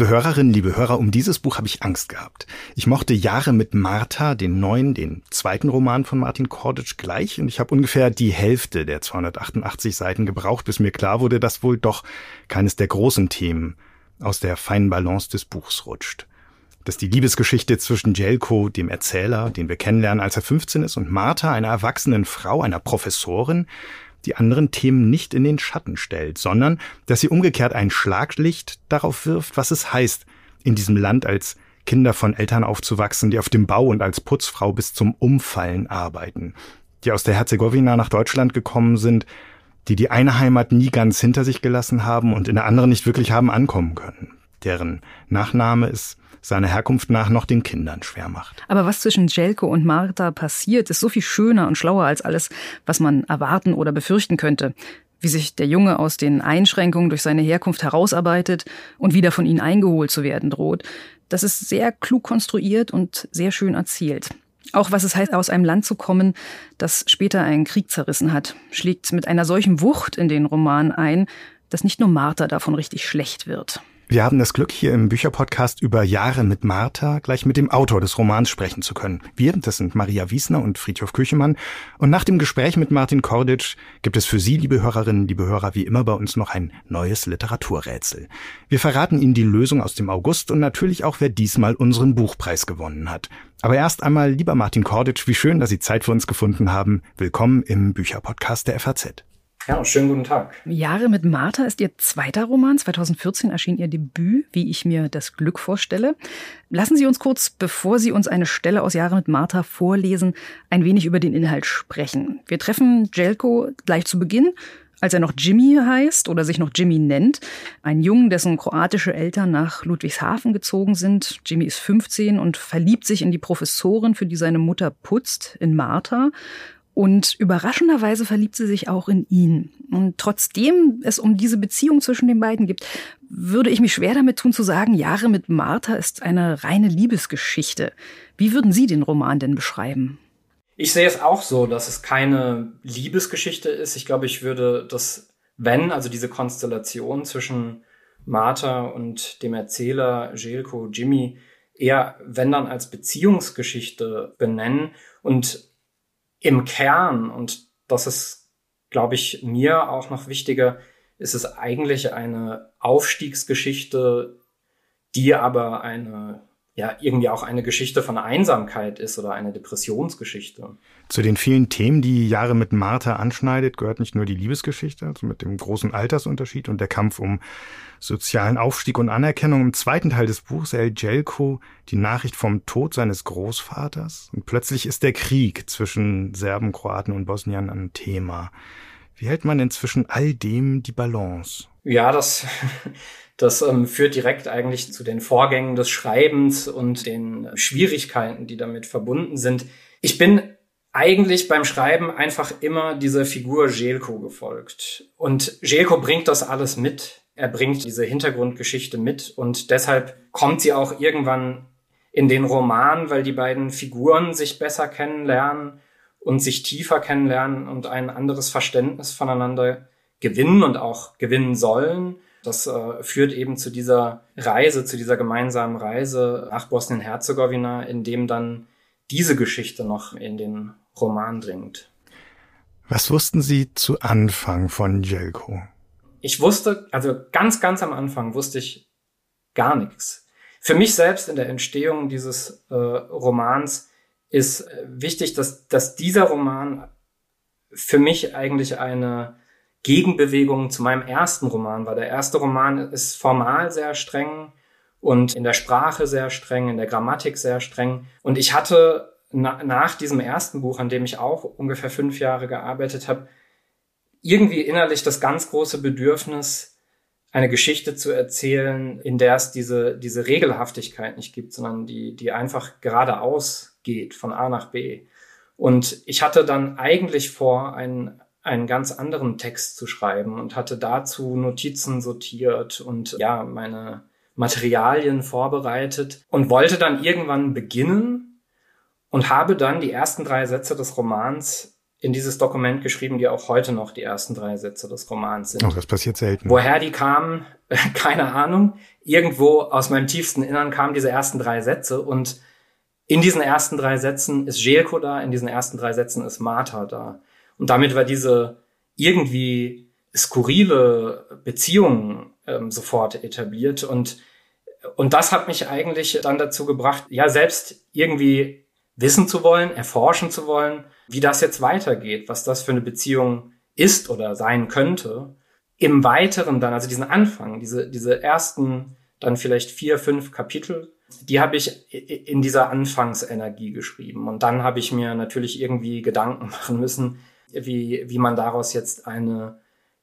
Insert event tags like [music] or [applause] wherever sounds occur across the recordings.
Liebe Hörerinnen, liebe Hörer, um dieses Buch habe ich Angst gehabt. Ich mochte Jahre mit Martha, den neuen, den zweiten Roman von Martin Korditsch gleich und ich habe ungefähr die Hälfte der 288 Seiten gebraucht, bis mir klar wurde, dass wohl doch keines der großen Themen aus der feinen Balance des Buchs rutscht. Dass die Liebesgeschichte zwischen Jelko, dem Erzähler, den wir kennenlernen, als er 15 ist, und Martha, einer erwachsenen Frau, einer Professorin, die anderen Themen nicht in den Schatten stellt, sondern dass sie umgekehrt ein Schlaglicht darauf wirft, was es heißt, in diesem Land als Kinder von Eltern aufzuwachsen, die auf dem Bau und als Putzfrau bis zum Umfallen arbeiten, die aus der Herzegowina nach Deutschland gekommen sind, die die eine Heimat nie ganz hinter sich gelassen haben und in der anderen nicht wirklich haben ankommen können, deren Nachname ist seiner Herkunft nach noch den Kindern schwer macht. Aber was zwischen Jelko und Martha passiert, ist so viel schöner und schlauer als alles, was man erwarten oder befürchten könnte. Wie sich der Junge aus den Einschränkungen durch seine Herkunft herausarbeitet und wieder von ihnen eingeholt zu werden droht. Das ist sehr klug konstruiert und sehr schön erzählt. Auch was es heißt, aus einem Land zu kommen, das später einen Krieg zerrissen hat, schlägt mit einer solchen Wucht in den Roman ein, dass nicht nur Martha davon richtig schlecht wird. Wir haben das Glück, hier im Bücherpodcast über Jahre mit Martha gleich mit dem Autor des Romans sprechen zu können. Wir, das sind Maria Wiesner und Friedhof Küchemann. Und nach dem Gespräch mit Martin Korditsch gibt es für Sie, liebe Hörerinnen, liebe Hörer, wie immer bei uns noch ein neues Literaturrätsel. Wir verraten Ihnen die Lösung aus dem August und natürlich auch, wer diesmal unseren Buchpreis gewonnen hat. Aber erst einmal, lieber Martin Korditsch, wie schön, dass Sie Zeit für uns gefunden haben. Willkommen im Bücherpodcast der FAZ. Ja, schönen guten Tag. Jahre mit Martha ist Ihr zweiter Roman. 2014 erschien Ihr Debüt, wie ich mir das Glück vorstelle. Lassen Sie uns kurz, bevor Sie uns eine Stelle aus Jahre mit Martha vorlesen, ein wenig über den Inhalt sprechen. Wir treffen Jelko gleich zu Beginn, als er noch Jimmy heißt oder sich noch Jimmy nennt. Ein Jungen, dessen kroatische Eltern nach Ludwigshafen gezogen sind. Jimmy ist 15 und verliebt sich in die Professorin, für die seine Mutter putzt, in Martha. Und überraschenderweise verliebt sie sich auch in ihn. Und trotzdem es um diese Beziehung zwischen den beiden gibt, würde ich mich schwer damit tun zu sagen, Jahre mit Martha ist eine reine Liebesgeschichte. Wie würden Sie den Roman denn beschreiben? Ich sehe es auch so, dass es keine Liebesgeschichte ist. Ich glaube, ich würde das, wenn, also diese Konstellation zwischen Martha und dem Erzähler Jelko Jimmy, eher, wenn dann als Beziehungsgeschichte benennen. Und im Kern, und das ist, glaube ich, mir auch noch wichtiger, ist es eigentlich eine Aufstiegsgeschichte, die aber eine ja irgendwie auch eine Geschichte von Einsamkeit ist oder eine Depressionsgeschichte. Zu den vielen Themen, die Jahre mit Martha anschneidet, gehört nicht nur die Liebesgeschichte, also mit dem großen Altersunterschied und der Kampf um sozialen Aufstieg und Anerkennung. Im zweiten Teil des Buchs erhält Jelko die Nachricht vom Tod seines Großvaters und plötzlich ist der Krieg zwischen Serben, Kroaten und Bosniern ein Thema. Wie hält man denn zwischen all dem die Balance? Ja, das Das ähm, führt direkt eigentlich zu den Vorgängen des Schreibens und den Schwierigkeiten, die damit verbunden sind. Ich bin eigentlich beim Schreiben einfach immer dieser Figur Jelko gefolgt. Und Jelko bringt das alles mit. Er bringt diese Hintergrundgeschichte mit und deshalb kommt sie auch irgendwann in den Roman, weil die beiden Figuren sich besser kennenlernen und sich tiefer kennenlernen und ein anderes Verständnis voneinander gewinnen und auch gewinnen sollen. Das äh, führt eben zu dieser Reise, zu dieser gemeinsamen Reise nach Bosnien-Herzegowina, in dem dann diese Geschichte noch in den Roman dringt. Was wussten Sie zu Anfang von Jelko? Ich wusste, also ganz, ganz am Anfang wusste ich gar nichts. Für mich selbst in der Entstehung dieses äh, Romans ist wichtig, dass, dass dieser Roman für mich eigentlich eine Gegenbewegung zu meinem ersten Roman war. Der erste Roman ist formal sehr streng und in der Sprache sehr streng, in der Grammatik sehr streng. Und ich hatte na, nach diesem ersten Buch, an dem ich auch ungefähr fünf Jahre gearbeitet habe, irgendwie innerlich das ganz große Bedürfnis, eine Geschichte zu erzählen, in der es diese, diese Regelhaftigkeit nicht gibt, sondern die, die einfach geradeaus geht von A nach B. Und ich hatte dann eigentlich vor, ein, einen ganz anderen Text zu schreiben und hatte dazu Notizen sortiert und ja, meine Materialien vorbereitet und wollte dann irgendwann beginnen und habe dann die ersten drei Sätze des Romans in dieses Dokument geschrieben, die auch heute noch die ersten drei Sätze des Romans sind. Oh, das passiert selten. Woher die kamen, [laughs] keine Ahnung. Irgendwo aus meinem tiefsten Innern kamen diese ersten drei Sätze und in diesen ersten drei Sätzen ist Jelko da, in diesen ersten drei Sätzen ist Martha da. Und damit war diese irgendwie skurrile Beziehung ähm, sofort etabliert und und das hat mich eigentlich dann dazu gebracht, ja, selbst irgendwie wissen zu wollen, erforschen zu wollen, wie das jetzt weitergeht, was das für eine Beziehung ist oder sein könnte. Im Weiteren dann, also diesen Anfang, diese, diese ersten dann vielleicht vier, fünf Kapitel, die habe ich in dieser Anfangsenergie geschrieben. Und dann habe ich mir natürlich irgendwie Gedanken [laughs] machen müssen, wie, wie man daraus jetzt eine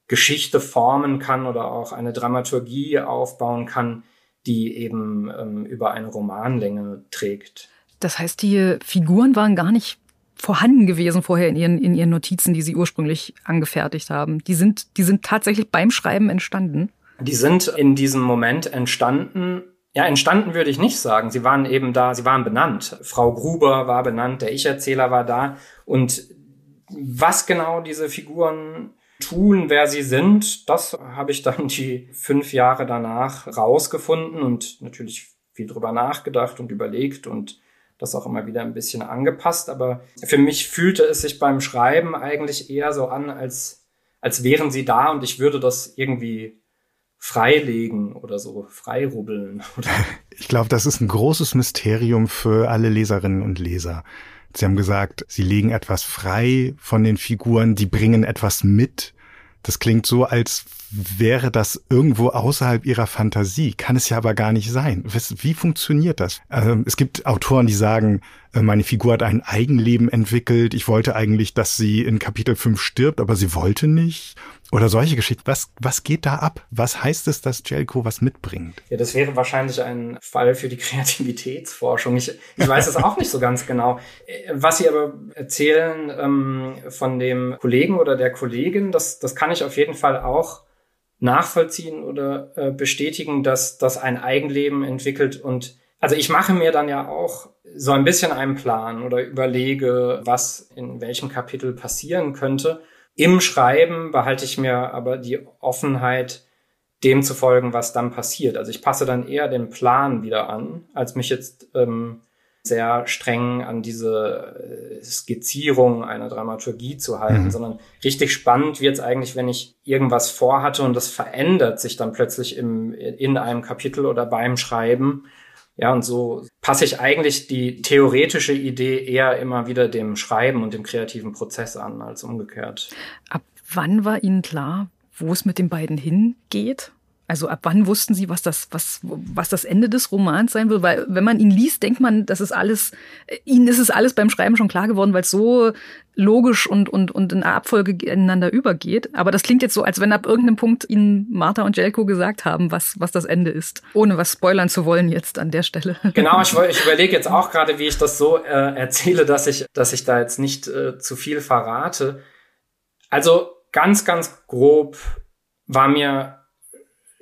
Geschichte formen kann oder auch eine Dramaturgie aufbauen kann, die eben ähm, über eine Romanlänge trägt. Das heißt, die Figuren waren gar nicht vorhanden gewesen vorher in ihren, in ihren Notizen, die sie ursprünglich angefertigt haben. Die sind, die sind tatsächlich beim Schreiben entstanden. Die sind in diesem Moment entstanden. Ja, entstanden würde ich nicht sagen. Sie waren eben da, sie waren benannt. Frau Gruber war benannt, der Ich-Erzähler war da. Und was genau diese Figuren tun, wer sie sind, das habe ich dann die fünf Jahre danach rausgefunden und natürlich viel drüber nachgedacht und überlegt und das auch immer wieder ein bisschen angepasst. Aber für mich fühlte es sich beim Schreiben eigentlich eher so an, als, als wären sie da und ich würde das irgendwie freilegen oder so, freirubbeln. [laughs] Ich glaube, das ist ein großes Mysterium für alle Leserinnen und Leser. Sie haben gesagt, Sie legen etwas frei von den Figuren, die bringen etwas mit. Das klingt so, als wäre das irgendwo außerhalb ihrer Fantasie. Kann es ja aber gar nicht sein. Wie funktioniert das? Ähm, es gibt Autoren, die sagen, äh, meine Figur hat ein Eigenleben entwickelt. Ich wollte eigentlich, dass sie in Kapitel 5 stirbt, aber sie wollte nicht. Oder solche Geschichten. Was, was geht da ab? Was heißt es, dass Jelko was mitbringt? Ja, das wäre wahrscheinlich ein Fall für die [laughs] Kreativitätsforschung. Ich, ich weiß es auch nicht so ganz genau. Was Sie aber erzählen ähm, von dem Kollegen oder der Kollegin, das, das kann ich auf jeden Fall auch nachvollziehen oder äh, bestätigen, dass das ein Eigenleben entwickelt und also ich mache mir dann ja auch so ein bisschen einen Plan oder überlege, was in welchem Kapitel passieren könnte. Im Schreiben behalte ich mir aber die Offenheit, dem zu folgen, was dann passiert. Also ich passe dann eher den Plan wieder an, als mich jetzt ähm, sehr streng an diese äh, Skizzierung einer Dramaturgie zu halten, mhm. sondern richtig spannend wird es eigentlich, wenn ich irgendwas vorhatte und das verändert sich dann plötzlich im, in einem Kapitel oder beim Schreiben. Ja, und so passe ich eigentlich die theoretische Idee eher immer wieder dem Schreiben und dem kreativen Prozess an, als umgekehrt. Ab wann war Ihnen klar, wo es mit den beiden hingeht? Also ab wann wussten Sie, was das, was, was das Ende des Romans sein will? Weil wenn man ihn liest, denkt man, das ist alles, Ihnen ist es alles beim Schreiben schon klar geworden, weil es so logisch und, und, und in Abfolge ineinander übergeht. Aber das klingt jetzt so, als wenn ab irgendeinem Punkt Ihnen Martha und Jelko gesagt haben, was, was das Ende ist. Ohne was spoilern zu wollen jetzt an der Stelle. [laughs] Genau, ich, ich überlege jetzt auch gerade, wie ich das so äh, erzähle, dass ich, dass ich da jetzt nicht äh, zu viel verrate. Also ganz, ganz grob war mir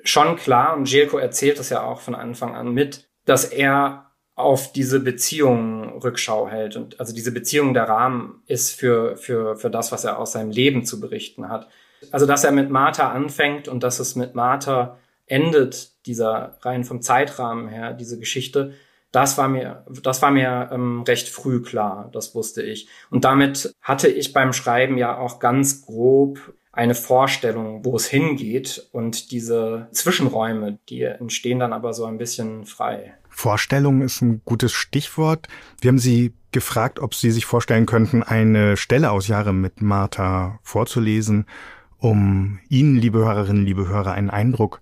schon klar, und Jelko erzählt das ja auch von Anfang an mit, dass er auf diese Beziehung Rückschau hält. Und also diese Beziehung der Rahmen ist für, für, für das, was er aus seinem Leben zu berichten hat. Also, dass er mit Martha anfängt und dass es mit Martha endet, dieser rein vom Zeitrahmen her, diese Geschichte, das war mir, das war mir ähm, recht früh klar, das wusste ich. Und damit hatte ich beim Schreiben ja auch ganz grob eine Vorstellung, wo es hingeht und diese Zwischenräume, die entstehen dann aber so ein bisschen frei. Vorstellung ist ein gutes Stichwort. Wir haben Sie gefragt, ob Sie sich vorstellen könnten, eine Stelle aus Jahre mit Martha vorzulesen, um Ihnen, liebe Hörerinnen, liebe Hörer, einen Eindruck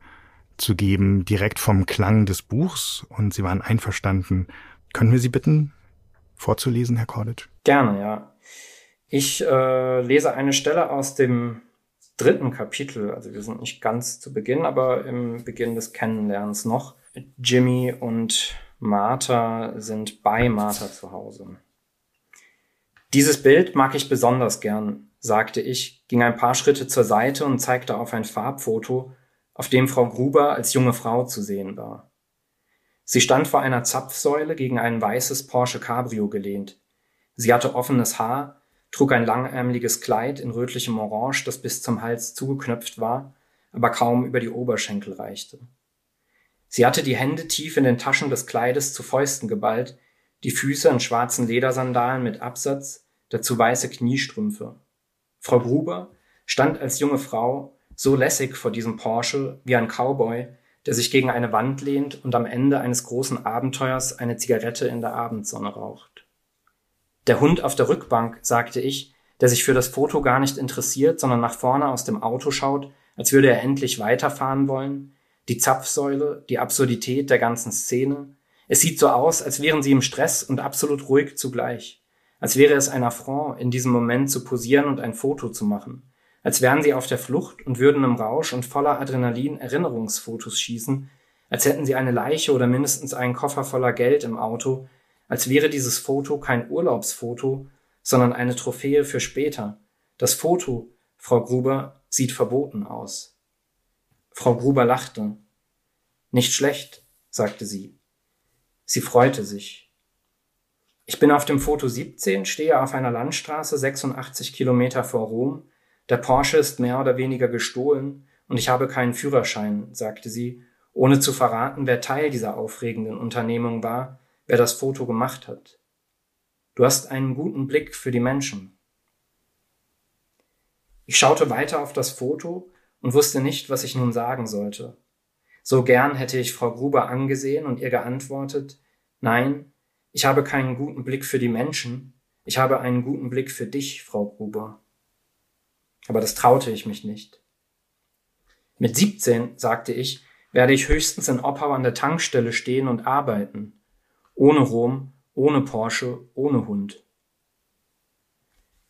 zu geben, direkt vom Klang des Buchs. Und Sie waren einverstanden. Können wir Sie bitten, vorzulesen, Herr Korditsch? Gerne, ja. Ich äh, lese eine Stelle aus dem dritten Kapitel, also wir sind nicht ganz zu Beginn, aber im Beginn des Kennenlernens noch. Jimmy und Martha sind bei Martha zu Hause. Dieses Bild mag ich besonders gern, sagte ich, ging ein paar Schritte zur Seite und zeigte auf ein Farbfoto, auf dem Frau Gruber als junge Frau zu sehen war. Sie stand vor einer Zapfsäule gegen ein weißes Porsche Cabrio gelehnt. Sie hatte offenes Haar, trug ein langärmeliges Kleid in rötlichem Orange, das bis zum Hals zugeknöpft war, aber kaum über die Oberschenkel reichte. Sie hatte die Hände tief in den Taschen des Kleides zu Fäusten geballt, die Füße in schwarzen Ledersandalen mit Absatz, dazu weiße Kniestrümpfe. Frau Gruber stand als junge Frau so lässig vor diesem Porsche wie ein Cowboy, der sich gegen eine Wand lehnt und am Ende eines großen Abenteuers eine Zigarette in der Abendsonne raucht. Der Hund auf der Rückbank, sagte ich, der sich für das Foto gar nicht interessiert, sondern nach vorne aus dem Auto schaut, als würde er endlich weiterfahren wollen, die Zapfsäule, die Absurdität der ganzen Szene. Es sieht so aus, als wären sie im Stress und absolut ruhig zugleich, als wäre es ein Affront, in diesem Moment zu posieren und ein Foto zu machen, als wären sie auf der Flucht und würden im Rausch und voller Adrenalin Erinnerungsfotos schießen, als hätten sie eine Leiche oder mindestens einen Koffer voller Geld im Auto, als wäre dieses Foto kein Urlaubsfoto, sondern eine Trophäe für später. Das Foto, Frau Gruber, sieht verboten aus. Frau Gruber lachte. Nicht schlecht, sagte sie. Sie freute sich. Ich bin auf dem Foto 17, stehe auf einer Landstraße 86 Kilometer vor Rom. Der Porsche ist mehr oder weniger gestohlen und ich habe keinen Führerschein, sagte sie, ohne zu verraten, wer Teil dieser aufregenden Unternehmung war, wer das Foto gemacht hat. Du hast einen guten Blick für die Menschen. Ich schaute weiter auf das Foto und wusste nicht, was ich nun sagen sollte. So gern hätte ich Frau Gruber angesehen und ihr geantwortet, nein, ich habe keinen guten Blick für die Menschen, ich habe einen guten Blick für dich, Frau Gruber. Aber das traute ich mich nicht. Mit 17, sagte ich, werde ich höchstens in Oppau an der Tankstelle stehen und arbeiten. Ohne Rom, ohne Porsche, ohne Hund.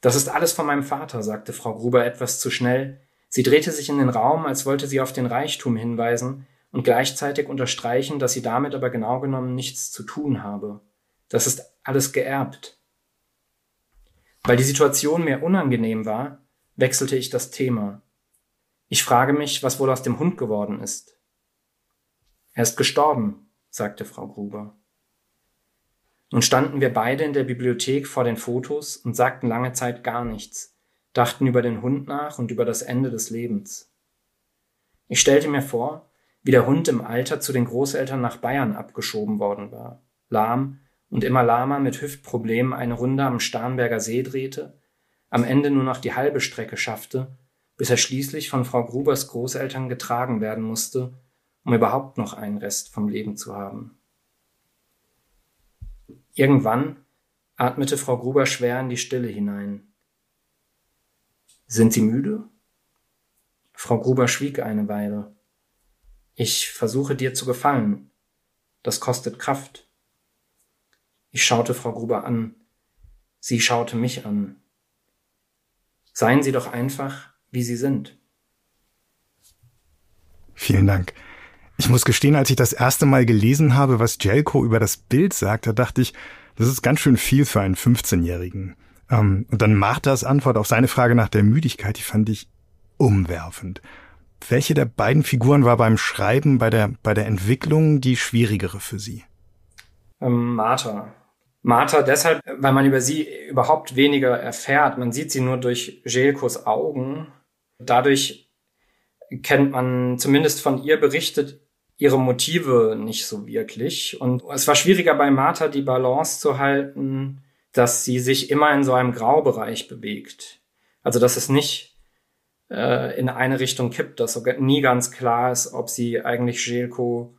Das ist alles von meinem Vater, sagte Frau Gruber etwas zu schnell. Sie drehte sich in den Raum, als wollte sie auf den Reichtum hinweisen und gleichzeitig unterstreichen, dass sie damit aber genau genommen nichts zu tun habe. Das ist alles geerbt. Weil die Situation mir unangenehm war, wechselte ich das Thema. Ich frage mich, was wohl aus dem Hund geworden ist. Er ist gestorben, sagte Frau Gruber. Nun standen wir beide in der Bibliothek vor den Fotos und sagten lange Zeit gar nichts, dachten über den Hund nach und über das Ende des Lebens. Ich stellte mir vor, wie der Hund im Alter zu den Großeltern nach Bayern abgeschoben worden war, lahm und immer lahmer mit Hüftproblemen eine Runde am Starnberger See drehte, am Ende nur noch die halbe Strecke schaffte, bis er schließlich von Frau Grubers Großeltern getragen werden musste, um überhaupt noch einen Rest vom Leben zu haben. Irgendwann atmete Frau Gruber schwer in die Stille hinein. Sind Sie müde? Frau Gruber schwieg eine Weile. Ich versuche dir zu gefallen. Das kostet Kraft. Ich schaute Frau Gruber an. Sie schaute mich an. Seien Sie doch einfach, wie Sie sind. Vielen Dank. Ich muss gestehen, als ich das erste Mal gelesen habe, was Jelko über das Bild sagt, da dachte ich, das ist ganz schön viel für einen 15-Jährigen. Ähm, und dann Marthas Antwort auf seine Frage nach der Müdigkeit, die fand ich umwerfend. Welche der beiden Figuren war beim Schreiben, bei der, bei der Entwicklung die schwierigere für Sie? Ähm, Martha. Martha deshalb, weil man über sie überhaupt weniger erfährt. Man sieht sie nur durch Jelkos Augen. Dadurch kennt man zumindest von ihr berichtet ihre Motive nicht so wirklich. Und es war schwieriger bei Martha die Balance zu halten, dass sie sich immer in so einem Graubereich bewegt. Also dass es nicht äh, in eine Richtung kippt, dass so nie ganz klar ist, ob sie eigentlich Jelko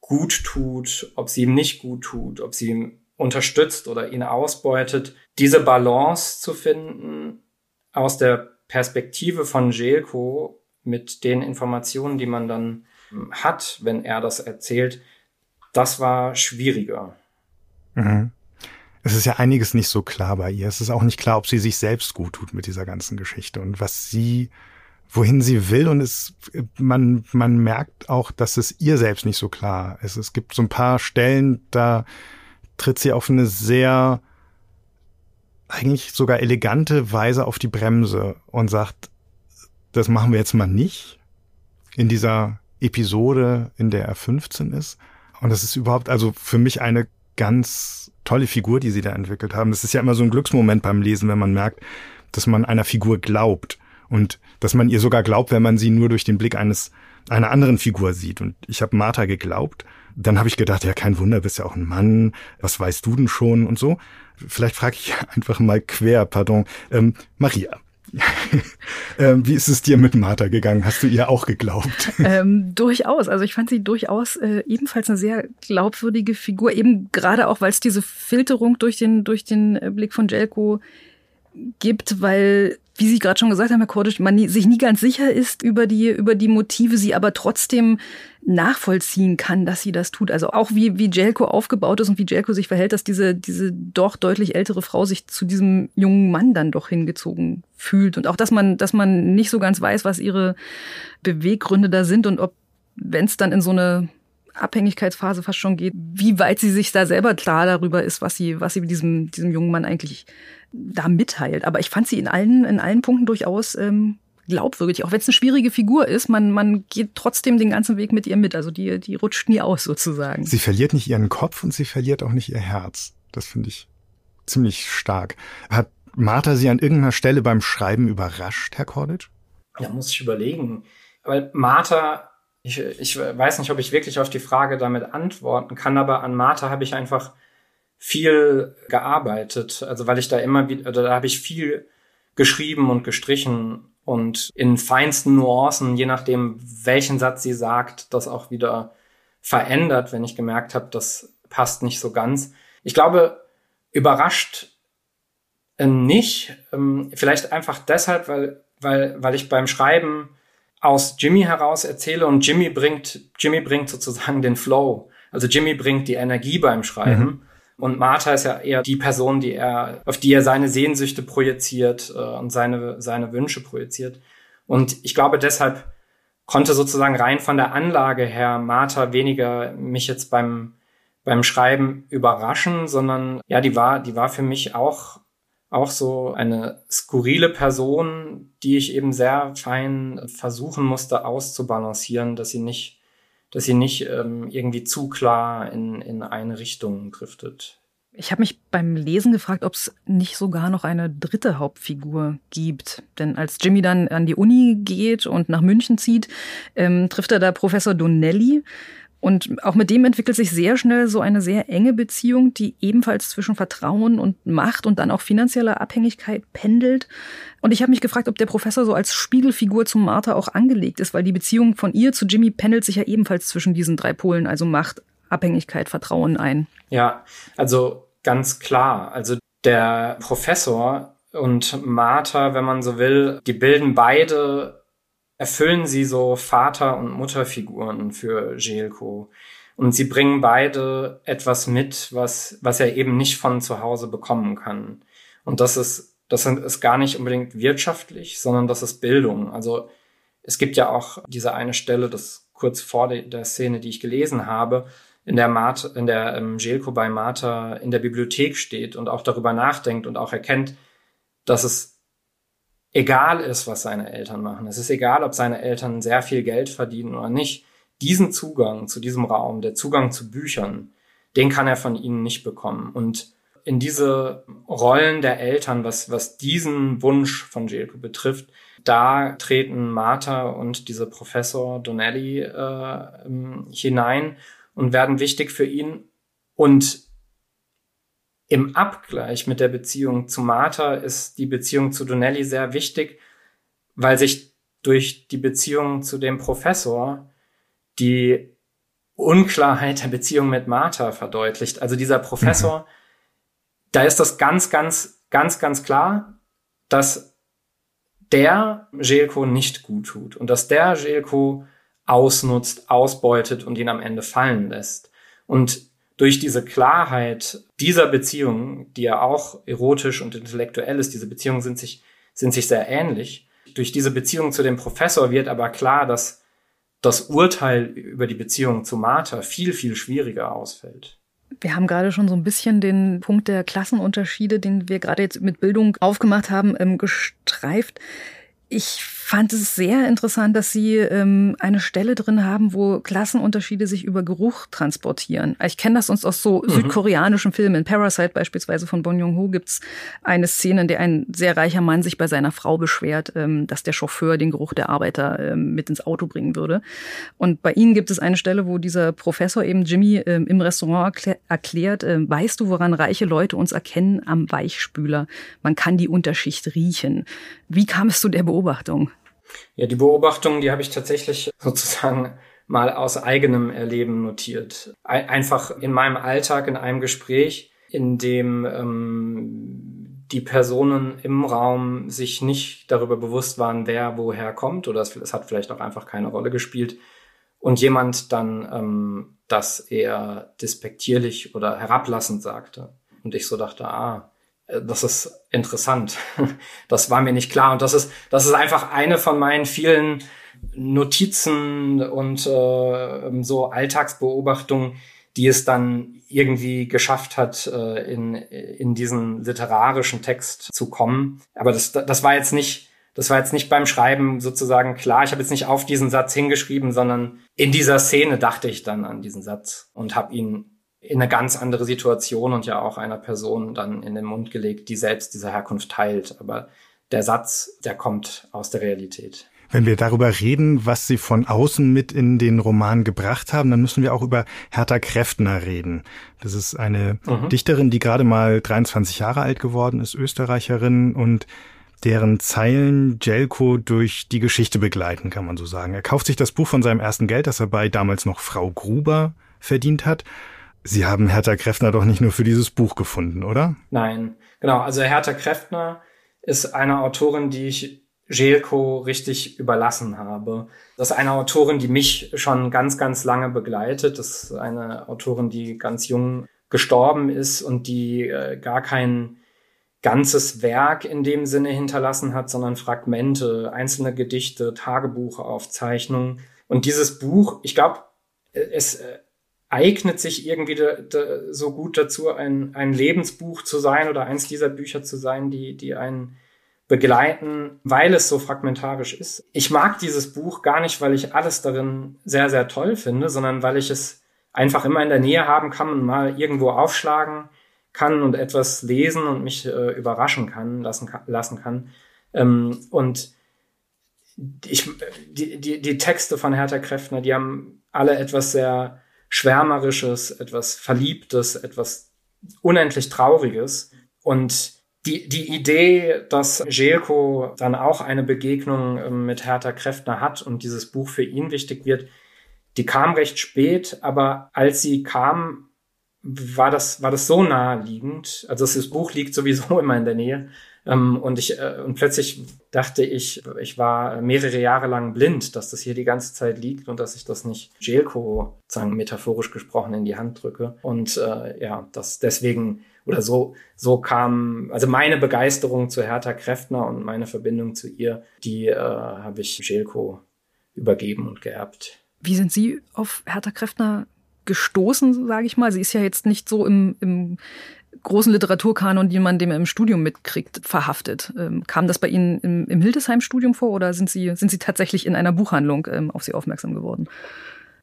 gut tut, ob sie ihm nicht gut tut, ob sie ihm unterstützt oder ihn ausbeutet. Diese Balance zu finden aus der Perspektive von Jelko mit den Informationen, die man dann hat, wenn er das erzählt, das war schwieriger. Mhm. Es ist ja einiges nicht so klar bei ihr. Es ist auch nicht klar, ob sie sich selbst gut tut mit dieser ganzen Geschichte und was sie, wohin sie will. Und es, man, man merkt auch, dass es ihr selbst nicht so klar ist. Es gibt so ein paar Stellen, da tritt sie auf eine sehr, eigentlich sogar elegante Weise auf die Bremse und sagt, das machen wir jetzt mal nicht in dieser Episode, in der er 15 ist. Und das ist überhaupt also für mich eine ganz tolle Figur, die sie da entwickelt haben. Das ist ja immer so ein Glücksmoment beim Lesen, wenn man merkt, dass man einer Figur glaubt und dass man ihr sogar glaubt, wenn man sie nur durch den Blick eines einer anderen Figur sieht. Und ich habe Martha geglaubt. Dann habe ich gedacht, ja, kein Wunder, bist ja auch ein Mann. Was weißt du denn schon und so? Vielleicht frage ich [laughs] einfach mal quer, pardon. Ähm, Maria, [laughs] ähm, wie ist es dir mit Martha gegangen? Hast du ihr auch geglaubt? [laughs] Ähm, durchaus. Also ich fand sie durchaus äh, ebenfalls eine sehr glaubwürdige Figur, eben gerade auch, weil es diese Filterung durch den, durch den äh, Blick von Jelko gibt, weil wie Sie gerade schon gesagt haben, Herr Kordisch, man nie, sich nie ganz sicher ist über die, über die Motive, sie aber trotzdem nachvollziehen kann, dass sie das tut. Also auch wie, wie Jelko aufgebaut ist und wie Jelko sich verhält, dass diese, diese doch deutlich ältere Frau sich zu diesem jungen Mann dann doch hingezogen fühlt. Und auch, dass man, dass man nicht so ganz weiß, was ihre Beweggründe da sind und ob, wenn es dann in so eine Abhängigkeitsphase fast schon geht, wie weit sie sich da selber klar darüber ist, was sie, was sie diesem, diesem jungen Mann eigentlich da mitteilt. Aber ich fand sie in allen, in allen Punkten durchaus ähm, glaubwürdig. Auch wenn es eine schwierige Figur ist, man, man geht trotzdem den ganzen Weg mit ihr mit. Also die, die rutscht nie aus sozusagen. Sie verliert nicht ihren Kopf und sie verliert auch nicht ihr Herz. Das finde ich ziemlich stark. Hat Martha Sie an irgendeiner Stelle beim Schreiben überrascht, Herr Korditsch? Ja, muss ich überlegen. Weil Martha, ich, ich weiß nicht, ob ich wirklich auf die Frage damit antworten kann, aber an Martha habe ich einfach viel gearbeitet. Also weil ich da immer wieder, da habe ich viel geschrieben und gestrichen und in feinsten Nuancen, je nachdem, welchen Satz sie sagt, das auch wieder verändert, wenn ich gemerkt habe, das passt nicht so ganz. Ich glaube, überrascht äh, nicht. Ähm, vielleicht einfach deshalb, weil, weil, weil ich beim Schreiben aus Jimmy heraus erzähle und Jimmy bringt, Jimmy bringt sozusagen den Flow. Also Jimmy bringt die Energie beim Schreiben. Mhm. Und Martha ist ja eher die Person, die er, auf die er seine Sehnsüchte projiziert äh, und seine, seine Wünsche projiziert. Und ich glaube, deshalb konnte sozusagen rein von der Anlage her Martha weniger mich jetzt beim, beim Schreiben überraschen, sondern ja, die war, die war für mich auch, auch so eine skurrile Person, die ich eben sehr fein versuchen musste auszubalancieren, dass sie nicht dass sie nicht ähm, irgendwie zu klar in, in eine Richtung driftet. Ich habe mich beim Lesen gefragt, ob es nicht sogar noch eine dritte Hauptfigur gibt. Denn als Jimmy dann an die Uni geht und nach München zieht, ähm, trifft er da Professor Donnelly. Und auch mit dem entwickelt sich sehr schnell so eine sehr enge Beziehung, die ebenfalls zwischen Vertrauen und Macht und dann auch finanzieller Abhängigkeit pendelt. Und ich habe mich gefragt, ob der Professor so als Spiegelfigur zu Martha auch angelegt ist, weil die Beziehung von ihr zu Jimmy pendelt sich ja ebenfalls zwischen diesen drei Polen, also Macht, Abhängigkeit, Vertrauen ein. Ja, also ganz klar. Also der Professor und Martha, wenn man so will, die bilden beide erfüllen sie so Vater- und Mutterfiguren für Jelko. Und sie bringen beide etwas mit, was, was er eben nicht von zu Hause bekommen kann. Und das ist, das ist gar nicht unbedingt wirtschaftlich, sondern das ist Bildung. Also es gibt ja auch diese eine Stelle, das kurz vor der Szene, die ich gelesen habe, in der Martha, in der ähm, Jelko bei Martha in der Bibliothek steht und auch darüber nachdenkt und auch erkennt, dass es egal ist, was seine Eltern machen. Es ist egal, ob seine Eltern sehr viel Geld verdienen oder nicht. Diesen Zugang zu diesem Raum, der Zugang zu Büchern, den kann er von ihnen nicht bekommen. Und in diese Rollen der Eltern, was, was diesen Wunsch von Jelko betrifft, da treten Martha und dieser Professor Donnelly äh, hinein und werden wichtig für ihn. Und im Abgleich mit der Beziehung zu Martha ist die Beziehung zu Donnelly sehr wichtig, weil sich durch die Beziehung zu dem Professor die Unklarheit der Beziehung mit Martha verdeutlicht. Also dieser Professor, mhm. da ist das ganz, ganz, ganz, ganz klar, dass der Jelko nicht gut tut und dass der Jelko ausnutzt, ausbeutet und ihn am Ende fallen lässt. Und durch diese Klarheit dieser Beziehung, die ja auch erotisch und intellektuell ist, diese Beziehungen sind sich, sind sich sehr ähnlich. Durch diese Beziehung zu dem Professor wird aber klar, dass das Urteil über die Beziehung zu Martha viel, viel schwieriger ausfällt. Wir haben gerade schon so ein bisschen den Punkt der Klassenunterschiede, den wir gerade jetzt mit Bildung aufgemacht haben, ähm, gestreift. Ich fand es sehr interessant, dass Sie ähm, eine Stelle drin haben, wo Klassenunterschiede sich über Geruch transportieren. Ich kenne das sonst aus so mhm. südkoreanischen Filmen. In Parasite beispielsweise von Bon Joon-ho gibt's eine Szene, in der ein sehr reicher Mann sich bei seiner Frau beschwert, ähm, dass der Chauffeur den Geruch der Arbeiter ähm, mit ins Auto bringen würde. Und bei Ihnen gibt es eine Stelle, wo dieser Professor eben Jimmy ähm, im Restaurant erklär, erklärt, äh, weißt du, woran reiche Leute uns erkennen? Am Weichspüler. Man kann die Unterschicht riechen. Wie kam es zu der Beobachtung? Ja, die Beobachtungen, die habe ich tatsächlich [laughs] sozusagen mal aus eigenem Erleben notiert. Einfach in meinem Alltag, in einem Gespräch, in dem ähm, die Personen im Raum sich nicht darüber bewusst waren, wer woher kommt, oder es, es hat vielleicht auch einfach keine Rolle gespielt, und jemand dann ähm, das eher despektierlich oder herablassend sagte. Und ich so dachte, ah, das ist interessant. [laughs] Das war mir nicht klar. Und das ist, das ist einfach eine von meinen vielen Notizen und äh, so Alltagsbeobachtungen, die es dann irgendwie geschafft hat, äh, in, in diesen literarischen Text zu kommen. Aber das, das war jetzt nicht, das war jetzt nicht beim Schreiben sozusagen klar. Ich habe jetzt nicht auf diesen Satz hingeschrieben, sondern in dieser Szene dachte ich dann an diesen Satz und habe ihn in eine ganz andere Situation und ja auch einer Person dann in den Mund gelegt, die selbst diese Herkunft teilt. Aber der Satz, der kommt aus der Realität. Wenn wir darüber reden, was Sie von außen mit in den Roman gebracht haben, dann müssen wir auch über Hertha Kräftner reden. Das ist eine mhm. Dichterin, die gerade mal 23 Jahre alt geworden ist, Österreicherin und deren Zeilen Jelko durch die Geschichte begleiten, kann man so sagen. Er kauft sich das Buch von seinem ersten Geld, das er bei damals noch Frau Gruber verdient hat Sie haben Hertha Kräftner doch nicht nur für dieses Buch gefunden, oder? Nein, genau. Also Hertha Kräftner ist eine Autorin, die ich Jelko richtig überlassen habe. Das ist eine Autorin, die mich schon ganz, ganz lange begleitet. Das ist eine Autorin, die ganz jung gestorben ist und die äh, gar kein ganzes Werk in dem Sinne hinterlassen hat, sondern Fragmente, einzelne Gedichte, Tagebuchaufzeichnungen. Und dieses Buch, ich glaube, es äh, eignet sich irgendwie de, de, so gut dazu, ein, ein Lebensbuch zu sein oder eins dieser Bücher zu sein, die, die einen begleiten, weil es so fragmentarisch ist. Ich mag dieses Buch gar nicht, weil ich alles darin sehr, sehr toll finde, sondern weil ich es einfach immer in der Nähe haben kann und mal irgendwo aufschlagen kann und etwas lesen und mich äh, überraschen kann, lassen, lassen kann. Ähm, und ich, die, die, die Texte von Hertha Kräftner, die haben alle etwas sehr Schwärmerisches, etwas Verliebtes, etwas unendlich Trauriges. Und die, die Idee, dass Jelko dann auch eine Begegnung ähm, mit Hertha Kräftner hat und dieses Buch für ihn wichtig wird, die kam recht spät, aber als sie kam, war das, war das so naheliegend. Also das Buch liegt sowieso [laughs] immer in der Nähe. Ähm, und ich, äh, und plötzlich dachte ich, ich war mehrere Jahre lang blind, dass das hier die ganze Zeit liegt und dass ich das nicht Jelko, sagen metaphorisch gesprochen, in die Hand drücke. Und äh, ja, das deswegen oder so, so kam, also meine Begeisterung zu Hertha Kräftner und meine Verbindung zu ihr, die äh, habe ich Jelko übergeben und geerbt. Wie sind Sie auf Hertha Kräftner gestoßen, sage ich mal? Sie ist ja jetzt nicht so im, im großen Literaturkanon, die man dem im Studium mitkriegt, verhaftet. Ähm, kam das bei Ihnen im, im Hildesheim-Studium vor oder sind Sie, sind Sie tatsächlich in einer Buchhandlung ähm, auf Sie aufmerksam geworden?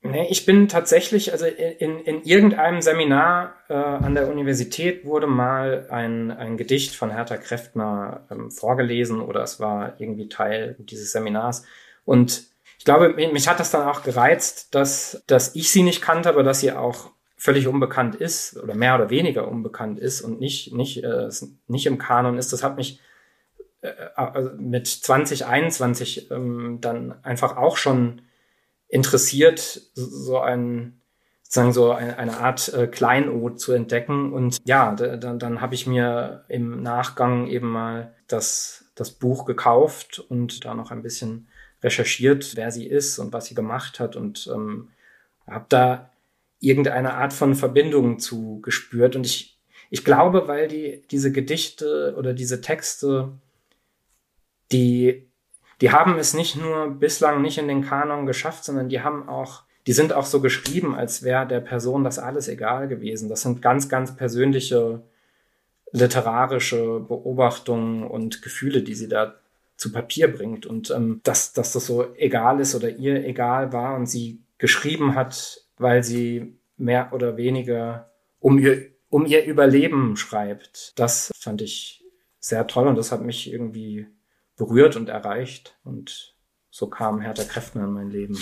Nee, ich bin tatsächlich, also in, in irgendeinem Seminar äh, an der Universität wurde mal ein, ein Gedicht von Hertha Kräftner ähm, vorgelesen oder es war irgendwie Teil dieses Seminars. Und ich glaube, mich hat das dann auch gereizt, dass, dass ich sie nicht kannte, aber dass sie auch völlig unbekannt ist oder mehr oder weniger unbekannt ist und nicht, nicht, äh, nicht im Kanon ist, das hat mich äh, äh mit 2021 ähm, dann einfach auch schon interessiert, so ein sozusagen so eine, eine Art äh, Kleinod zu entdecken. Und ja, dann, dann habe ich mir im Nachgang eben mal das, das Buch gekauft und da noch ein bisschen recherchiert, wer sie ist und was sie gemacht hat und ähm, habe da irgendeine Art von Verbindung zu gespürt. Und ich, ich glaube, weil die, diese Gedichte oder diese Texte, die, die haben es nicht nur bislang nicht in den Kanon geschafft, sondern die haben auch, die sind auch so geschrieben, als wäre der Person das alles egal gewesen. Das sind ganz, ganz persönliche literarische Beobachtungen und Gefühle, die sie da zu Papier bringt und ähm, dass, dass das so egal ist oder ihr egal war und sie geschrieben hat, weil sie mehr oder weniger um ihr, um ihr Überleben schreibt. Das fand ich sehr toll und das hat mich irgendwie berührt und erreicht und so kam Hertha Kräftner in mein Leben.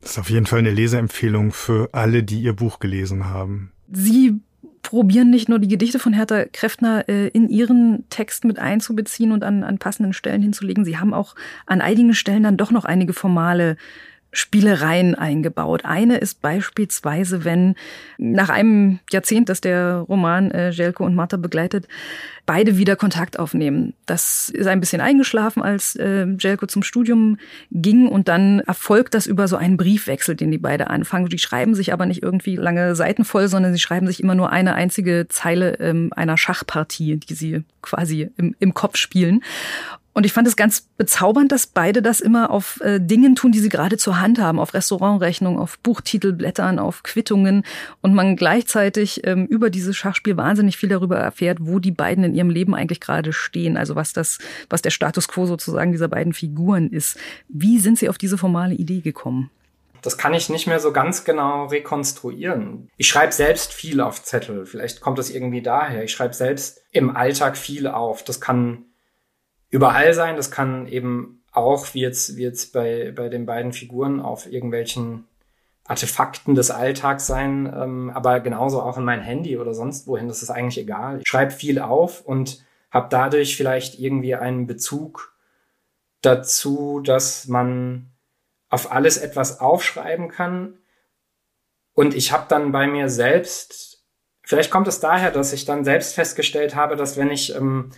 Das ist auf jeden Fall eine Leseempfehlung für alle, die ihr Buch gelesen haben. Sie probieren nicht nur die Gedichte von Hertha Kräftner äh, in ihren Text mit einzubeziehen und an, an passenden Stellen hinzulegen. Sie haben auch an einigen Stellen dann doch noch einige formale Spielereien eingebaut. Eine ist beispielsweise, wenn nach einem Jahrzehnt, das der Roman äh, Jelko und Martha begleitet, beide wieder Kontakt aufnehmen. Das ist ein bisschen eingeschlafen, als äh, Jelko zum Studium ging und dann erfolgt das über so einen Briefwechsel, den die beide anfangen. Die schreiben sich aber nicht irgendwie lange Seiten voll, sondern sie schreiben sich immer nur eine einzige Zeile ähm, einer Schachpartie, die sie quasi im, im Kopf spielen. Und ich fand es ganz bezaubernd, dass beide das immer auf äh, Dingen tun, die sie gerade zur Hand haben, auf Restaurantrechnungen, auf Buchtitelblättern, auf Quittungen und man gleichzeitig ähm, über dieses Schachspiel wahnsinnig viel darüber erfährt, wo die beiden in ihrem Leben eigentlich gerade stehen, also was das, was der Status quo sozusagen dieser beiden Figuren ist. Wie sind Sie auf diese formale Idee gekommen? Das kann ich nicht mehr so ganz genau rekonstruieren. Ich schreibe selbst viel auf Zettel. Vielleicht kommt das irgendwie daher. Ich schreibe selbst im Alltag viel auf. Das kann überall sein. Das kann eben auch, wie jetzt, wie jetzt bei, bei den beiden Figuren, auf irgendwelchen Artefakten des Alltags sein, ähm, aber genauso auch in mein Handy oder sonst wohin. Das ist eigentlich egal. Ich schreibe viel auf und habe dadurch vielleicht irgendwie einen Bezug dazu, dass man auf alles etwas aufschreiben kann. Und ich habe dann bei mir selbst, vielleicht kommt es daher, dass ich dann selbst festgestellt habe, dass wenn ich ähm,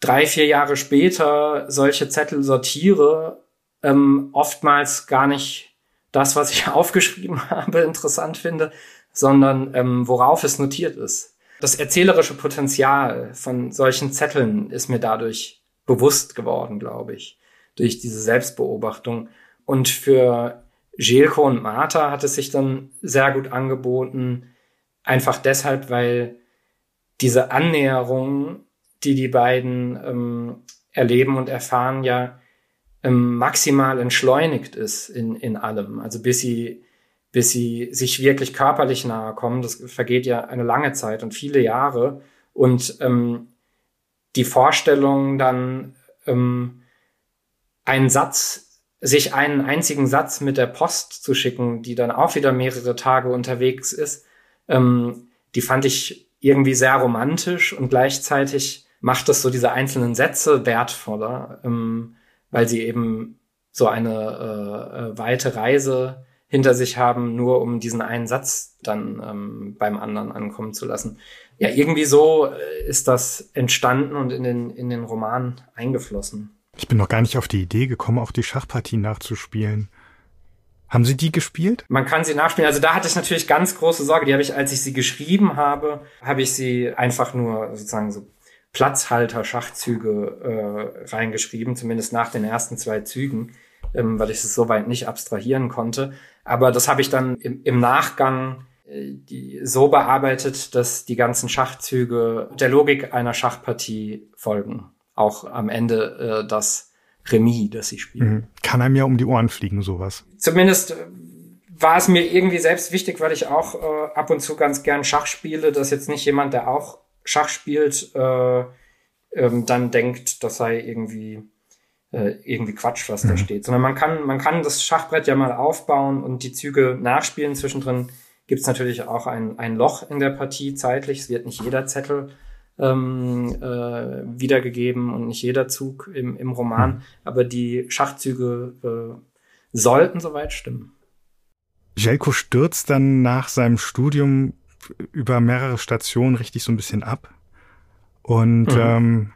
drei, vier Jahre später solche Zettel sortiere, ähm, oftmals gar nicht das, was ich [laughs] aufgeschrieben habe, interessant finde, sondern ähm, worauf es notiert ist. Das erzählerische Potenzial von solchen Zetteln ist mir dadurch bewusst geworden, glaube ich, durch diese Selbstbeobachtung. Und für Jelko und Martha hat es sich dann sehr gut angeboten, einfach deshalb, weil diese Annäherung die die beiden ähm, erleben und erfahren, ja ähm, maximal entschleunigt ist in, in allem. Also bis sie, bis sie sich wirklich körperlich nahe kommen, das vergeht ja eine lange Zeit und viele Jahre. Und ähm, die Vorstellung dann ähm, einen Satz, sich einen einzigen Satz mit der Post zu schicken, die dann auch wieder mehrere Tage unterwegs ist, ähm, die fand ich irgendwie sehr romantisch und gleichzeitig macht es so diese einzelnen Sätze wertvoller, ähm, weil sie eben so eine äh, äh, weite Reise hinter sich haben, nur um diesen einen Satz dann ähm, beim anderen ankommen zu lassen. Ja, irgendwie so äh, ist das entstanden und in den, in den Roman eingeflossen. Ich bin noch gar nicht auf die Idee gekommen, auch die Schachpartie nachzuspielen. Haben Sie die gespielt? Man kann sie nachspielen. Also da hatte ich natürlich ganz große Sorge. Die habe ich, als ich sie geschrieben habe, habe ich sie einfach nur sozusagen so Platzhalter-Schachzüge äh, reingeschrieben, zumindest nach den ersten zwei Zügen, ähm, weil ich es soweit nicht abstrahieren konnte. Aber das habe ich dann im, im Nachgang äh, die, so bearbeitet, dass die ganzen Schachzüge der Logik einer Schachpartie folgen. Auch am Ende äh, das Remis, das sie spielen. Mhm. Kann einem ja um die Ohren fliegen, sowas. Zumindest äh, war es mir irgendwie selbst wichtig, weil ich auch äh, ab und zu ganz gern Schach spiele, dass jetzt nicht jemand, der auch Schach spielt, äh, ähm, dann denkt, das sei irgendwie äh, irgendwie Quatsch, was mhm. da steht. Sondern man kann, man kann das Schachbrett ja mal aufbauen und die Züge nachspielen. Zwischendrin gibt es natürlich auch ein, ein Loch in der Partie zeitlich. Es wird nicht jeder Zettel ähm, äh, wiedergegeben und nicht jeder Zug im, im Roman, mhm. aber die Schachzüge äh, sollten soweit stimmen. Jelko stürzt dann nach seinem Studium über mehrere Stationen richtig so ein bisschen ab und mhm. ähm,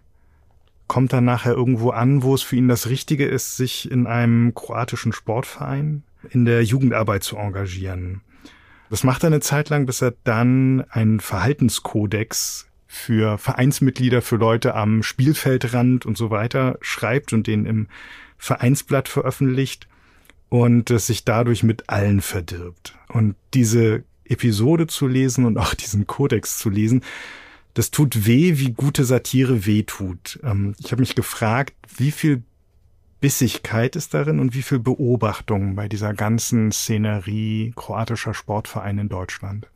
kommt dann nachher irgendwo an, wo es für ihn das Richtige ist, sich in einem kroatischen Sportverein in der Jugendarbeit zu engagieren. Das macht er eine Zeit lang, bis er dann einen Verhaltenskodex für Vereinsmitglieder, für Leute am Spielfeldrand und so weiter schreibt und den im Vereinsblatt veröffentlicht und es sich dadurch mit allen verdirbt. Und diese Episode zu lesen und auch diesen Kodex zu lesen, Das tut weh, wie gute Satire weh tut. Ähm, ich habe mich gefragt, wie viel Bissigkeit ist darin und wie viel Beobachtung bei dieser ganzen Szenerie kroatischer Sportvereine in Deutschland?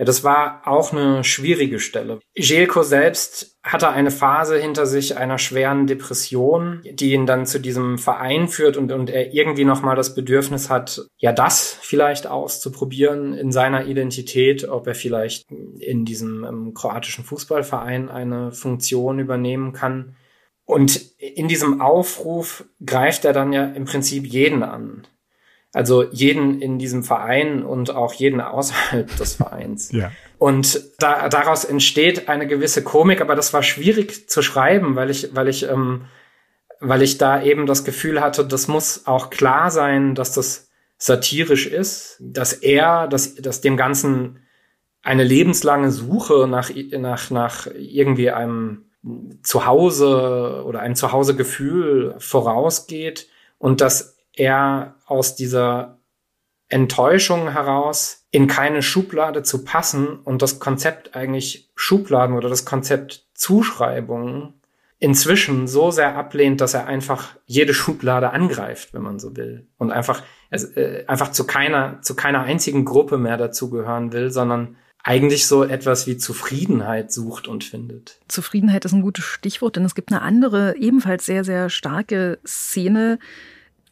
Ja, das war auch eine schwierige Stelle. Jelko selbst hatte eine Phase hinter sich einer schweren Depression, die ihn dann zu diesem Verein führt und, und er irgendwie nochmal das Bedürfnis hat, ja, das vielleicht auszuprobieren in seiner Identität, ob er vielleicht in diesem ähm, kroatischen Fußballverein eine Funktion übernehmen kann. Und in diesem Aufruf greift er dann ja im Prinzip jeden an. Also jeden in diesem Verein und auch jeden außerhalb [laughs] des Vereins. Ja. Und da, daraus entsteht eine gewisse Komik, aber das war schwierig zu schreiben, weil ich, weil ich, ähm, weil ich da eben das Gefühl hatte, das muss auch klar sein, dass das satirisch ist, dass er, dass, dass dem Ganzen eine lebenslange Suche nach, nach, nach irgendwie einem Zuhause oder einem Zuhausegefühl vorausgeht und dass er aus dieser Enttäuschung heraus in keine Schublade zu passen und das Konzept eigentlich Schubladen oder das Konzept Zuschreibungen inzwischen so sehr ablehnt, dass er einfach jede Schublade angreift, wenn man so will. Und einfach, äh, einfach zu keiner, zu keiner einzigen Gruppe mehr dazugehören will, sondern eigentlich so etwas wie Zufriedenheit sucht und findet. Zufriedenheit ist ein gutes Stichwort, denn es gibt eine andere, ebenfalls sehr, sehr starke Szene,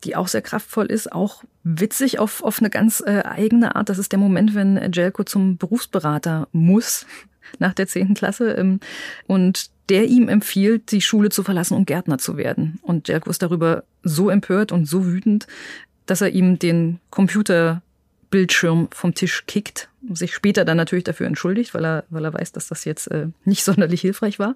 die auch sehr kraftvoll ist, auch witzig auf, auf eine ganz äh, eigene Art. Das ist der Moment, wenn Jelko zum Berufsberater muss [laughs] nach der zehnten Klasse ähm, und der ihm empfiehlt, die Schule zu verlassen und Gärtner zu werden. Und Jelko ist darüber so empört und so wütend, dass er ihm den Computerbildschirm vom Tisch kickt, sich später dann natürlich dafür entschuldigt, weil er, weil er weiß, dass das jetzt äh, nicht [laughs] sonderlich hilfreich war.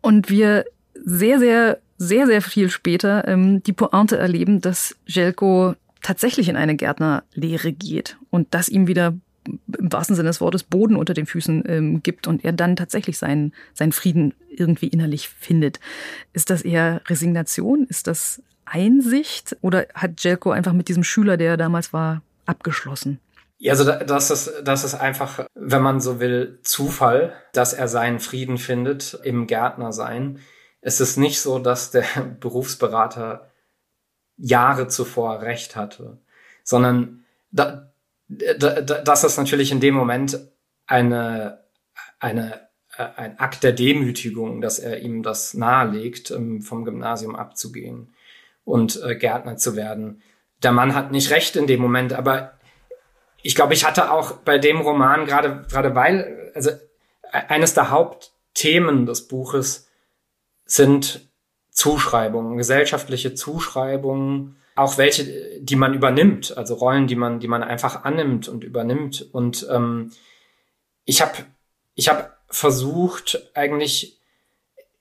Und wir sehr, sehr sehr, sehr viel später ähm, die Pointe erleben, dass Jelko tatsächlich in eine Gärtnerlehre geht und das ihm wieder im wahrsten Sinne des Wortes Boden unter den Füßen ähm, gibt und er dann tatsächlich seinen, seinen Frieden irgendwie innerlich findet. Ist das eher Resignation? Ist das Einsicht? Oder hat Jelko einfach mit diesem Schüler, der er damals war, abgeschlossen? Ja, also das ist, das ist einfach, wenn man so will, Zufall, dass er seinen Frieden findet im Gärtnersein es ist nicht so, dass der [laughs] Berufsberater Jahre zuvor recht hatte, sondern da, da, das ist natürlich in dem Moment eine, eine, äh, ein Akt der Demütigung, dass er ihm das nahelegt, ähm, vom Gymnasium abzugehen und äh, Gärtner zu werden. Der Mann hat nicht recht in dem Moment, aber ich glaube, ich hatte auch bei dem Roman gerade, gerade weil, also e-, eines der Hauptthemen des Buches sind Zuschreibungen, gesellschaftliche Zuschreibungen, auch welche, die man übernimmt, also Rollen, die man, die man einfach annimmt und übernimmt. Und ähm, ich habe ich hab versucht, eigentlich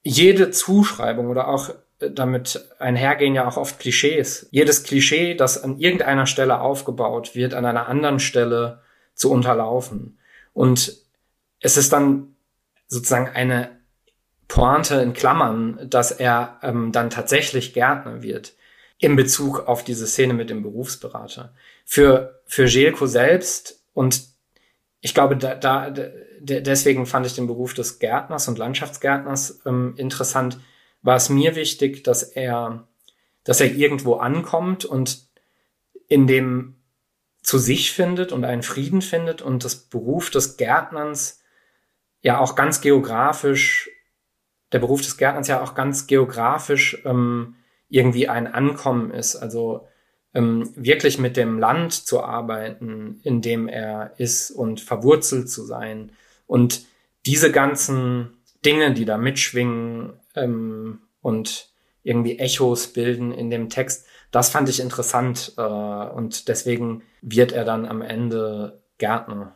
jede Zuschreibung oder auch äh, damit einhergehen ja auch oft Klischees. Jedes Klischee, das an irgendeiner Stelle aufgebaut wird, an einer anderen Stelle zu unterlaufen. Und es ist dann sozusagen eine Pointe in Klammern, dass er ähm, dann tatsächlich Gärtner wird in Bezug auf diese Szene mit dem Berufsberater. Für, für Jelko selbst und ich glaube, da, da, deswegen fand ich den Beruf des Gärtners und Landschaftsgärtners ähm, interessant, war es mir wichtig, dass er, dass er irgendwo ankommt und in dem zu sich findet und einen Frieden findet und das Beruf des Gärtnerns ja auch ganz geografisch der Beruf des Gärtners ja auch ganz geografisch ähm, irgendwie ein Ankommen ist. Also ähm, wirklich mit dem Land zu arbeiten, in dem er ist und verwurzelt zu sein. Und diese ganzen Dinge, die da mitschwingen ähm, und irgendwie Echos bilden in dem Text, das fand ich interessant äh, und deswegen wird er dann am Ende Gärtner.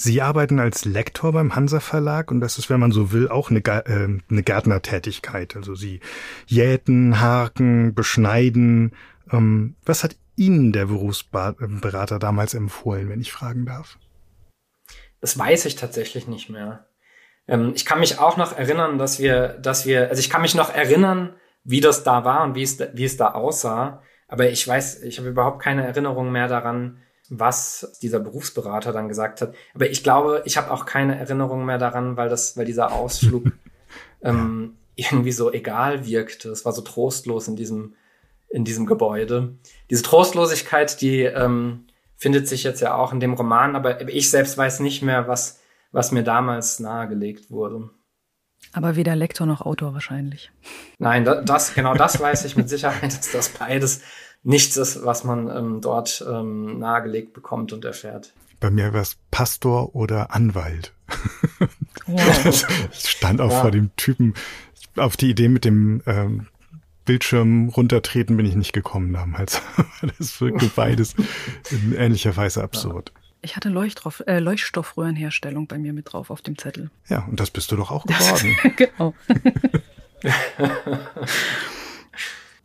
Sie arbeiten als Lektor beim Hansa Verlag und das ist, wenn man so will, auch eine, äh, eine Gärtnertätigkeit. Also Sie jäten, harken, beschneiden. Ähm, was hat Ihnen der Berufsberater damals empfohlen, wenn ich fragen darf? Das weiß ich tatsächlich nicht mehr. Ähm, ich kann mich auch noch erinnern, dass wir, dass wir, also ich kann mich noch erinnern, wie das da war und wie es, wie es da aussah. Aber ich weiß, ich habe überhaupt keine Erinnerung mehr daran, was dieser Berufsberater dann gesagt hat. Aber ich glaube, ich habe auch keine Erinnerung mehr daran, weil das, weil dieser Ausflug [laughs] ähm, irgendwie so egal wirkte. Es war so trostlos in diesem, in diesem Gebäude. Diese Trostlosigkeit, die ähm, findet sich jetzt ja auch in dem Roman, aber ich selbst weiß nicht mehr, was, was mir damals nahegelegt wurde. Aber weder Lektor noch Autor wahrscheinlich. Nein, das, genau das weiß ich mit Sicherheit, dass das beides nichts ist, was man ähm, dort ähm, nahegelegt bekommt und erfährt. Bei mir war es Pastor oder Anwalt. Wow. [laughs] ich stand auch ja. vor dem Typen. Auf die Idee mit dem ähm, Bildschirm runtertreten bin ich nicht gekommen damals. [laughs] das wirkte [laughs] beides in ähnlicher Weise absurd. Ich hatte Leuchtstoff, äh, Leuchtstoffröhrenherstellung bei mir mit drauf auf dem Zettel. Ja, und das bist du doch auch geworden. genau.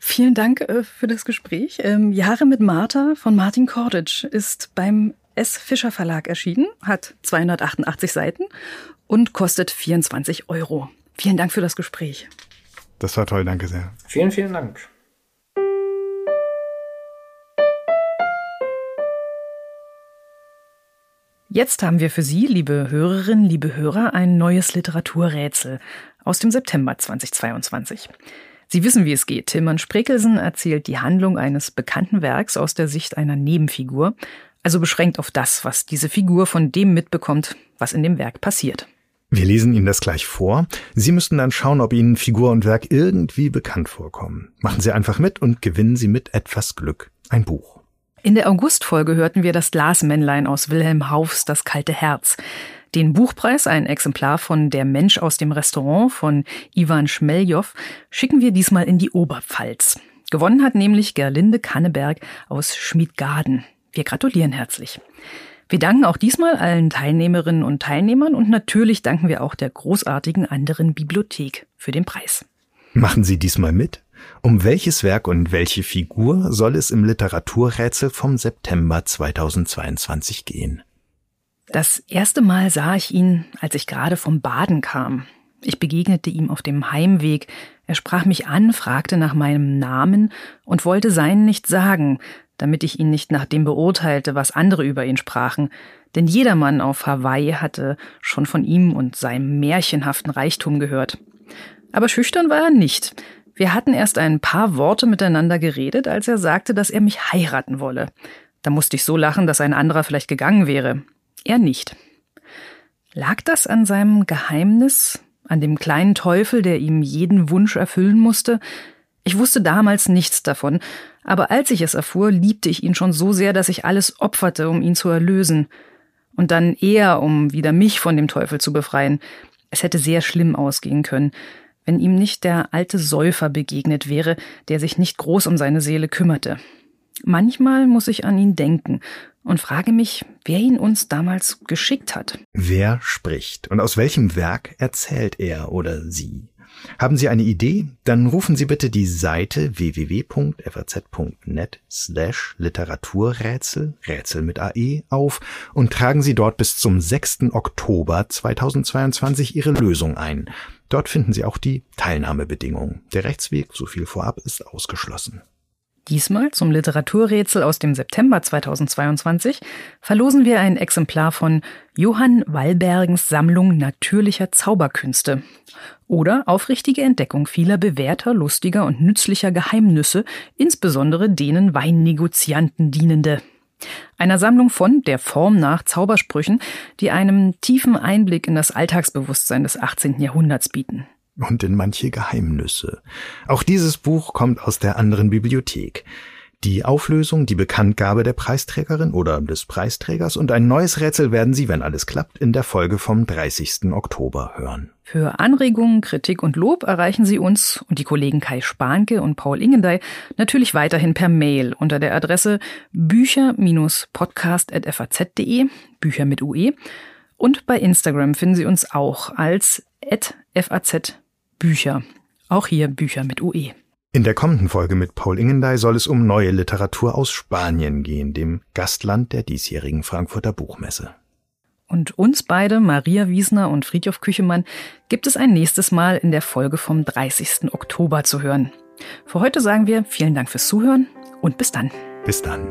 Vielen Dank äh, für das Gespräch. Ähm, Jahre mit Martha von Martin Korditsch ist beim S. Fischer Verlag erschienen, hat 288 Seiten und kostet 24 Euro. Vielen Dank für das Gespräch. Das war toll, danke sehr. Vielen, vielen Dank. Jetzt haben wir für Sie, liebe Hörerinnen, liebe Hörer, ein neues Literaturrätsel aus dem September 2022. Sie wissen, wie es geht. Tilman Sprekelsen erzählt die Handlung eines bekannten Werks aus der Sicht einer Nebenfigur, also beschränkt auf das, was diese Figur von dem mitbekommt, was in dem Werk passiert. Wir lesen Ihnen das gleich vor. Sie müssten dann schauen, ob Ihnen Figur und Werk irgendwie bekannt vorkommen. Machen Sie einfach mit und gewinnen Sie mit etwas Glück ein Buch. In der Augustfolge hörten wir das Glasmännlein aus Wilhelm Haufs Das kalte Herz. Den Buchpreis, ein Exemplar von Der Mensch aus dem Restaurant von Ivan Schmeljow, schicken wir diesmal in die Oberpfalz. Gewonnen hat nämlich Gerlinde Kanneberg aus Schmidgaden. Wir gratulieren herzlich. Wir danken auch diesmal allen Teilnehmerinnen und Teilnehmern und natürlich danken wir auch der großartigen anderen Bibliothek für den Preis. Machen Sie diesmal mit? Um welches Werk und welche Figur soll es im Literaturrätsel vom September 2022 gehen? Das erste Mal sah ich ihn, als ich gerade vom Baden kam. Ich begegnete ihm auf dem Heimweg. Er sprach mich an, fragte nach meinem Namen und wollte seinen nicht sagen, damit ich ihn nicht nach dem beurteilte, was andere über ihn sprachen. Denn jedermann auf Hawaii hatte schon von ihm und seinem märchenhaften Reichtum gehört. Aber schüchtern war er nicht. Wir hatten erst ein paar Worte miteinander geredet, als er sagte, dass er mich heiraten wolle. Da musste ich so lachen, dass ein anderer vielleicht gegangen wäre. Er nicht. Lag das an seinem Geheimnis, an dem kleinen Teufel, der ihm jeden Wunsch erfüllen musste? Ich wusste damals nichts davon, aber als ich es erfuhr, liebte ich ihn schon so sehr, dass ich alles opferte, um ihn zu erlösen. Und dann er, um wieder mich von dem Teufel zu befreien. Es hätte sehr schlimm ausgehen können, wenn ihm nicht der alte Säufer begegnet wäre, der sich nicht groß um seine Seele kümmerte. Manchmal muss ich an ihn denken und frage mich, wer ihn uns damals geschickt hat. Wer spricht und aus welchem Werk erzählt er oder sie? Haben Sie eine Idee? Dann rufen Sie bitte die Seite www.faz.net slash Literaturrätsel, Rätsel mit AE, auf und tragen Sie dort bis zum 6. Oktober 2022 Ihre Lösung ein. Dort finden Sie auch die Teilnahmebedingungen. Der Rechtsweg, so viel vorab, ist ausgeschlossen. Diesmal zum Literaturrätsel aus dem September 2022 verlosen wir ein Exemplar von Johann Wallbergens Sammlung natürlicher Zauberkünste oder aufrichtige Entdeckung vieler bewährter, lustiger und nützlicher Geheimnüsse, insbesondere denen Weinnegozianten dienende. Einer Sammlung von der Form nach Zaubersprüchen, die einem tiefen Einblick in das Alltagsbewusstsein des 18. Jahrhunderts bieten und in manche Geheimnüsse. Auch dieses Buch kommt aus der anderen Bibliothek. Die Auflösung, die Bekanntgabe der Preisträgerin oder des Preisträgers und ein neues Rätsel werden Sie, wenn alles klappt, in der Folge vom 30. Oktober hören. Für Anregungen, Kritik und Lob erreichen Sie uns und die Kollegen Kai Spanke und Paul Ingendey natürlich weiterhin per Mail unter der Adresse bücher-podcast.faz.de, Bücher mit UE. Und bei Instagram finden Sie uns auch als FAZ Bücher. Auch hier Bücher mit UE. In der kommenden Folge mit Paul Ingendey soll es um neue Literatur aus Spanien gehen, dem Gastland der diesjährigen Frankfurter Buchmesse. Und uns beide, Maria Wiesner und Friedhof Küchemann, gibt es ein nächstes Mal in der Folge vom 30. Oktober zu hören. Für heute sagen wir vielen Dank fürs Zuhören und bis dann. Bis dann.